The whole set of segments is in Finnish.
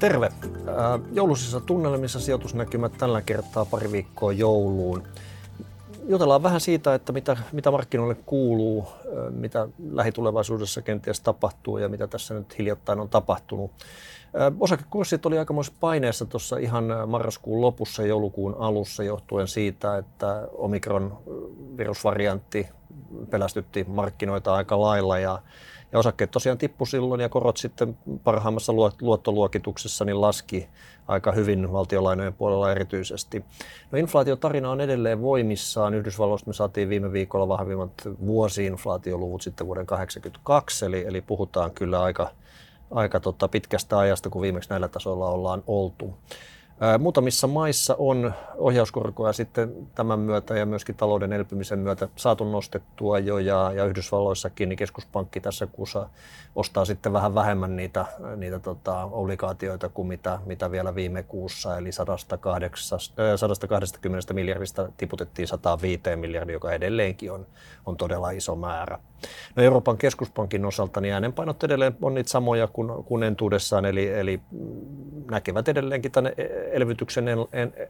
Terve! Joulusissa tunnelmissa sijoitusnäkymät tällä kertaa pari viikkoa jouluun. Jutellaan vähän siitä, että mitä, mitä markkinoille kuuluu, mitä lähitulevaisuudessa kenties tapahtuu ja mitä tässä nyt hiljattain on tapahtunut. Osakekurssit oli aikamoisessa paineessa tuossa ihan marraskuun lopussa ja joulukuun alussa johtuen siitä, että omikron virusvariantti pelästytti markkinoita aika lailla ja ja osakkeet tosiaan tippu silloin ja korot sitten parhaimmassa luottoluokituksessa niin laski aika hyvin valtiolainojen puolella erityisesti. No inflaatiotarina on edelleen voimissaan. Yhdysvalloista me saatiin viime viikolla vahvimmat vuosi-inflaatioluvut sitten vuoden 1982, eli, eli puhutaan kyllä aika, aika tota pitkästä ajasta, kun viimeksi näillä tasoilla ollaan oltu. Muutamissa maissa on ohjauskorkoja sitten tämän myötä ja myöskin talouden elpymisen myötä saatu nostettua jo ja, ja Yhdysvalloissakin niin keskuspankki tässä kuussa ostaa sitten vähän vähemmän niitä, niitä tota, obligaatioita kuin mitä, mitä vielä viime kuussa, eli 108, 120 miljardista tiputettiin 105 miljardia, joka edelleenkin on, on todella iso määrä. No Euroopan keskuspankin osalta niin äänenpainot edelleen on niitä samoja kuin, kuin entuudessaan, eli, eli näkevät edelleenkin tänne elvytyksen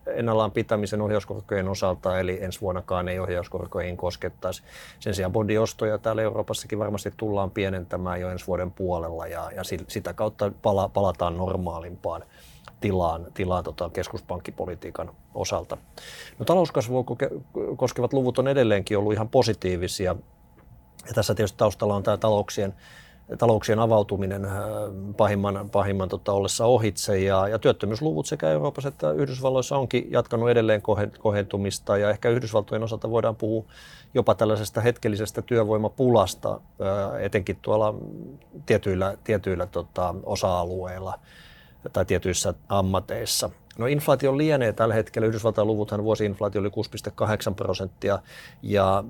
ennallaan pitämisen ohjauskorkojen osalta, eli ensi vuonnakaan ei ohjauskorkoihin koskettaisi. Sen sijaan bondiostoja täällä Euroopassakin varmasti tullaan pienentämään jo ensi vuoden puolella, ja, ja sitä kautta pala, palataan normaalimpaan tilaan, tilaan tota keskuspankkipolitiikan osalta. No, talouskasvua koskevat luvut on edelleenkin ollut ihan positiivisia. Ja tässä tietysti taustalla on tämä talouksien talouksien avautuminen äh, pahimman, pahimman tota, ollessa ohitse. Ja, ja työttömyysluvut sekä Euroopassa että Yhdysvalloissa onkin jatkanut edelleen kohentumista. Ja ehkä Yhdysvaltojen osalta voidaan puhua jopa tällaisesta hetkellisestä työvoimapulasta, äh, etenkin tuolla tietyillä, tietyillä tota, osa-alueilla tai tietyissä ammateissa. No inflaatio lienee tällä hetkellä, Yhdysvaltain luvuthan vuosiinflaatio oli 6,8 prosenttia ja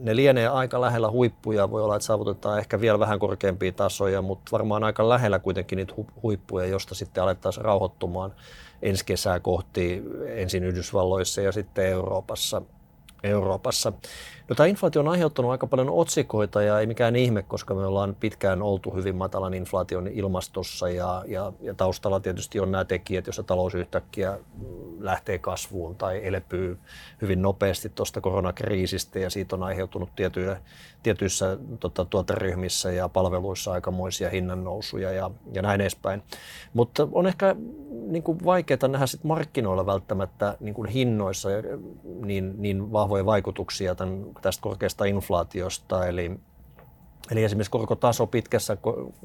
ne lienee aika lähellä huippuja, voi olla, että saavutetaan ehkä vielä vähän korkeampia tasoja, mutta varmaan aika lähellä kuitenkin niitä huippuja, josta sitten alettaisiin rauhoittumaan ensi kesää kohti ensin Yhdysvalloissa ja sitten Euroopassa. Euroopassa. No, tämä inflaatio on aiheuttanut aika paljon otsikoita ja ei mikään ihme, koska me ollaan pitkään oltu hyvin matalan inflaation ilmastossa ja, ja, ja taustalla tietysti on nämä tekijät, joissa talous yhtäkkiä lähtee kasvuun tai elpyy hyvin nopeasti tuosta koronakriisistä ja siitä on aiheutunut tietyillä, tietyissä tota, tuoteryhmissä ja palveluissa aikamoisia hinnannousuja ja, ja näin edespäin. Mutta on ehkä niin vaikeaa nähdä sit markkinoilla välttämättä niin hinnoissa niin, niin vahvoja vaikutuksia tämän tästä korkeasta inflaatiosta. Eli, eli esimerkiksi korkotaso pitkässä,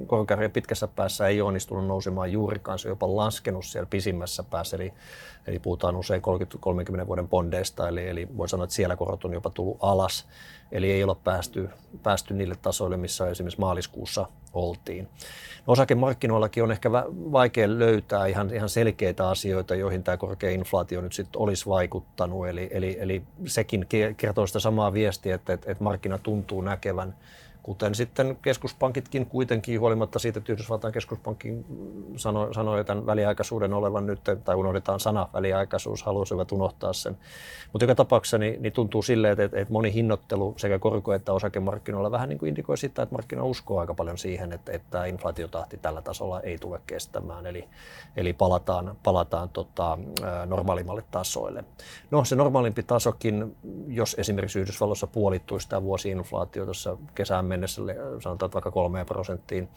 korkeuden pitkässä päässä ei onnistunut nousemaan juurikaan, se on jopa laskenut siellä pisimmässä päässä, eli, eli puhutaan usein 30, vuoden bondeista, eli, eli voi sanoa, että siellä korot on jopa tullut alas, eli ei ole päästy, päästy niille tasoille, missä esimerkiksi maaliskuussa oltiin. No, osakemarkkinoillakin on ehkä vaikea löytää ihan, ihan selkeitä asioita, joihin tämä korkea inflaatio nyt sitten olisi vaikuttanut. Eli, eli, eli sekin kertoo sitä samaa viestiä, että, että, että markkina tuntuu näkevän kuten sitten keskuspankitkin kuitenkin huolimatta siitä, että Yhdysvaltain keskuspankki sanoi, sanoi tämän väliaikaisuuden olevan nyt, tai unohdetaan sana väliaikaisuus, halusivat unohtaa sen. Mutta joka tapauksessa niin, niin tuntuu silleen, että, että moni hinnoittelu sekä korko- että osakemarkkinoilla vähän niin kuin indikoi sitä, että markkina uskoo aika paljon siihen, että, että inflaatiotahti tällä tasolla ei tule kestämään, eli, eli palataan, palataan tota, normaalimmalle tasoille. No se normaalimpi tasokin, jos esimerkiksi Yhdysvalloissa puolittuisi tämä vuosi-inflaatio tuossa kesään mennessä, sanotaan vaikka kolmeen prosenttiin,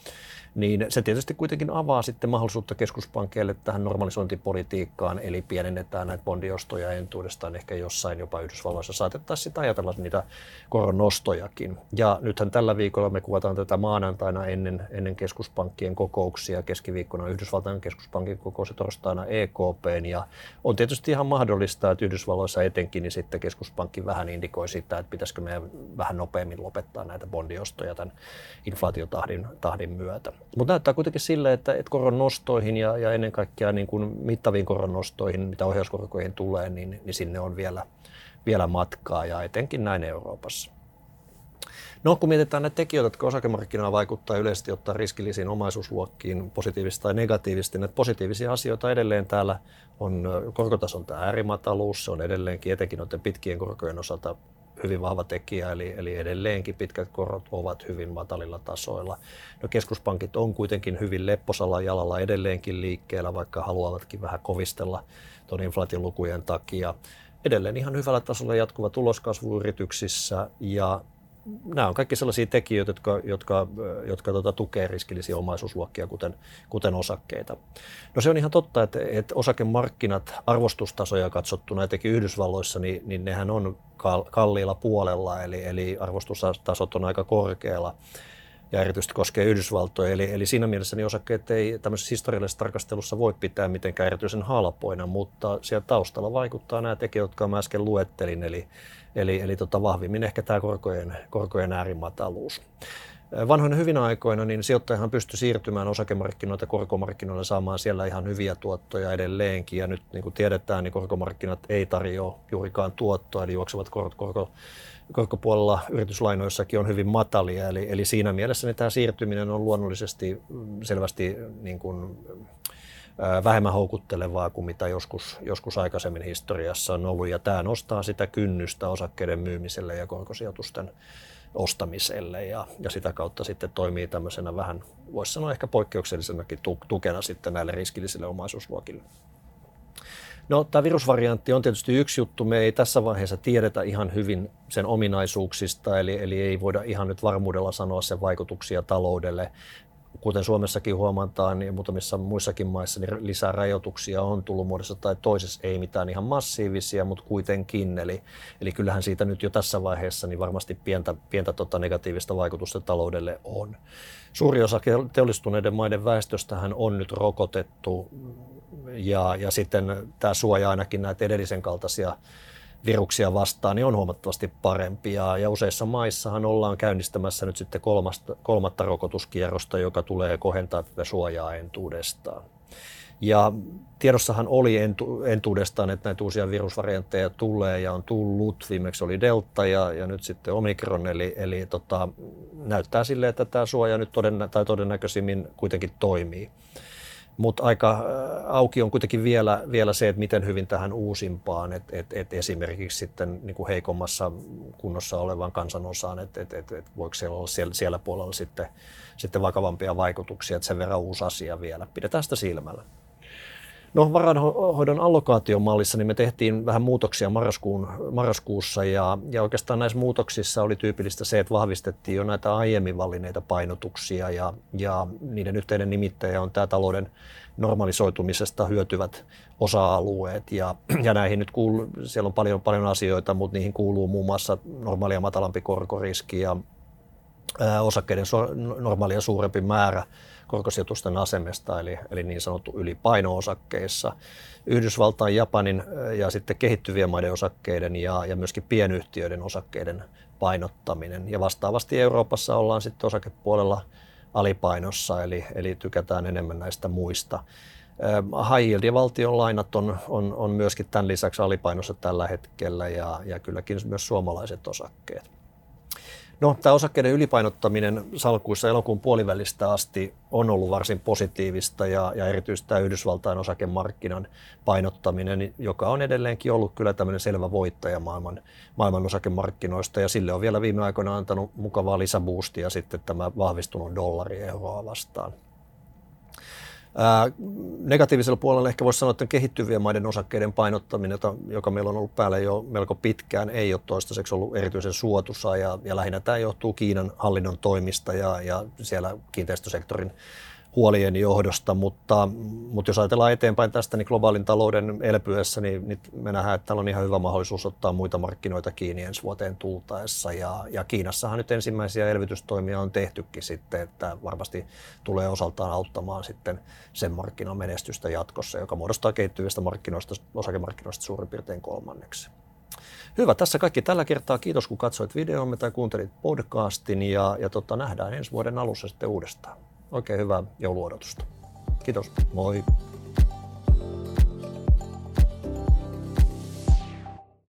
niin se tietysti kuitenkin avaa sitten mahdollisuutta keskuspankkeille tähän normalisointipolitiikkaan, eli pienennetään näitä bondiostoja entuudestaan ehkä jossain jopa Yhdysvalloissa. Saatettaisiin sitä ajatella niitä koronnostojakin. Ja nythän tällä viikolla me kuvataan tätä maanantaina ennen, ennen keskuspankkien kokouksia, keskiviikkona Yhdysvaltain keskuspankin kokous ja torstaina EKPn, ja on tietysti ihan mahdollista, että Yhdysvalloissa etenkin niin sitten keskuspankki vähän indikoi sitä, että pitäisikö meidän vähän nopeammin lopettaa näitä bondiostoja tämän inflaatiotahdin tahdin myötä. Mutta näyttää kuitenkin sille, että, että koron nostoihin ja, ja ennen kaikkea niin kuin mittaviin koron nostoihin, mitä ohjauskorkoihin tulee, niin, niin sinne on vielä, vielä matkaa ja etenkin näin Euroopassa. No kun mietitään näitä tekijöitä, jotka osakemarkkinoilla vaikuttaa yleisesti ottaa riskillisiin omaisuusluokkiin positiivisesti tai negatiivisesti, näitä positiivisia asioita edelleen täällä on korkotason tämä äärimataluus, se on edelleenkin etenkin noiden pitkien korkojen osalta hyvin vahva tekijä, eli, eli edelleenkin pitkät korot ovat hyvin matalilla tasoilla. No keskuspankit on kuitenkin hyvin lepposalla jalalla edelleenkin liikkeellä, vaikka haluavatkin vähän kovistella tuon inflaatiolukujen takia. Edelleen ihan hyvällä tasolla jatkuva tuloskasvu yrityksissä ja nämä on kaikki sellaisia tekijöitä, jotka, jotka, jotka tuota, tukee riskillisiä omaisuusluokkia, kuten, kuten osakkeita. No se on ihan totta, että, että osakemarkkinat arvostustasoja katsottuna, etenkin Yhdysvalloissa, niin, niin nehän on kalliilla puolella, eli, eli arvostustasot on aika korkealla ja erityisesti koskee Yhdysvaltoja. Eli, eli siinä mielessä niin osakkeet ei tämmöisessä historiallisessa tarkastelussa voi pitää mitenkään erityisen halpoina, mutta siellä taustalla vaikuttaa nämä tekijät, jotka mä äsken luettelin, eli, eli, eli tota vahvimmin ehkä tämä korkojen, korkojen äärimataluus. Vanhoina hyvinä aikoina niin sijoittajahan pystyi siirtymään osakemarkkinoilta korkomarkkinoille saamaan siellä ihan hyviä tuottoja edelleenkin. Ja nyt niin kuin tiedetään, niin korkomarkkinat ei tarjoa juurikaan tuottoa, eli juoksevat korot korko, korkopuolella yrityslainoissakin on hyvin matalia. Eli, eli siinä mielessä niin tämä siirtyminen on luonnollisesti mm, selvästi niin kuin, vähemmän houkuttelevaa kuin mitä joskus, joskus aikaisemmin historiassa on ollut. Ja tämä nostaa sitä kynnystä osakkeiden myymiselle ja korkosijoitusten ostamiselle ja, ja sitä kautta sitten toimii tämmöisenä vähän, voisi sanoa ehkä poikkeuksellisenakin tukena sitten näille riskillisille omaisuusluokille. No, tämä virusvariantti on tietysti yksi juttu. Me ei tässä vaiheessa tiedetä ihan hyvin sen ominaisuuksista, eli, eli ei voida ihan nyt varmuudella sanoa sen vaikutuksia taloudelle kuten Suomessakin huomataan, niin muutamissa muissakin maissa niin lisää rajoituksia on tullut muodossa tai toisessa, ei mitään ihan massiivisia, mutta kuitenkin. Eli, eli kyllähän siitä nyt jo tässä vaiheessa niin varmasti pientä, pientä tota negatiivista vaikutusta taloudelle on. Suuri osa teollistuneiden maiden väestöstähän on nyt rokotettu ja, ja sitten tämä suoja ainakin näitä edellisen kaltaisia viruksia vastaan, niin on huomattavasti parempi. Ja, ja useissa maissahan ollaan käynnistämässä nyt sitten kolmasta, kolmatta rokotuskierrosta, joka tulee kohentaa tätä suojaa entuudestaan. Ja tiedossahan oli entu, entuudestaan, että näitä uusia virusvariantteja tulee ja on tullut. Viimeksi oli Delta ja, ja nyt sitten Omikron, eli, eli tota, näyttää sille, että tämä suoja nyt todennä, tai todennäköisimmin kuitenkin toimii. Mutta aika äh, auki on kuitenkin vielä, vielä se, että miten hyvin tähän uusimpaan, että et, et esimerkiksi sitten niin kuin heikommassa kunnossa olevaan kansanosaan, että et, et, et voiko siellä olla siellä, siellä puolella sitten, sitten vakavampia vaikutuksia, että sen verran uusi asia vielä. Pidetään sitä silmällä. No varainhoidon allokaatiomallissa niin me tehtiin vähän muutoksia marraskuun, marraskuussa ja, ja oikeastaan näissä muutoksissa oli tyypillistä se, että vahvistettiin jo näitä aiemmin vallinneita painotuksia ja, ja niiden yhteinen nimittäjä on tämä talouden normalisoitumisesta hyötyvät osa-alueet ja, ja näihin nyt kuuluu, siellä on paljon, paljon asioita, mutta niihin kuuluu muun muassa normaalia matalampi korkoriski ja ää, osakkeiden so, normaalia suurempi määrä korkosijoitusten asemesta, eli, eli niin sanottu ylipaino-osakkeissa. Yhdysvaltain, Japanin ja sitten kehittyvien maiden osakkeiden ja, ja myöskin pienyhtiöiden osakkeiden painottaminen. Ja vastaavasti Euroopassa ollaan sitten osakepuolella alipainossa, eli, eli tykätään enemmän näistä muista. High yield ja valtion lainat on, on, on myöskin tämän lisäksi alipainossa tällä hetkellä ja, ja kylläkin myös suomalaiset osakkeet. No, tämä osakkeiden ylipainottaminen salkuissa elokuun puolivälistä asti on ollut varsin positiivista ja, ja erityisesti tämä Yhdysvaltain osakemarkkinan painottaminen, joka on edelleenkin ollut kyllä tämmöinen selvä voittaja maailman, maailman osakemarkkinoista ja sille on vielä viime aikoina antanut mukavaa lisäboostia sitten tämä vahvistunut dollari euroa vastaan. Negatiivisella puolella ehkä voisi sanoa, että kehittyvien maiden osakkeiden painottaminen, joka meillä on ollut päällä jo melko pitkään, ei ole toistaiseksi ollut erityisen suotuisa ja, ja lähinnä tämä johtuu Kiinan hallinnon toimista ja, ja siellä kiinteistösektorin huolien johdosta, mutta, mutta jos ajatellaan eteenpäin tästä, niin globaalin talouden elpyessä, niin, niin me nähdään, että täällä on ihan hyvä mahdollisuus ottaa muita markkinoita kiinni ensi vuoteen tultaessa. Ja, ja Kiinassahan nyt ensimmäisiä elvytystoimia on tehtykin sitten, että varmasti tulee osaltaan auttamaan sitten sen markkinan menestystä jatkossa, joka muodostaa kehittyvistä markkinoista, osakemarkkinoista suurin piirtein kolmanneksi. Hyvä, tässä kaikki tällä kertaa. Kiitos kun katsoit videomme tai kuuntelit podcastin ja, ja tota, nähdään ensi vuoden alussa sitten uudestaan. Oikein hyvää jouluodotusta. Kiitos. Moi.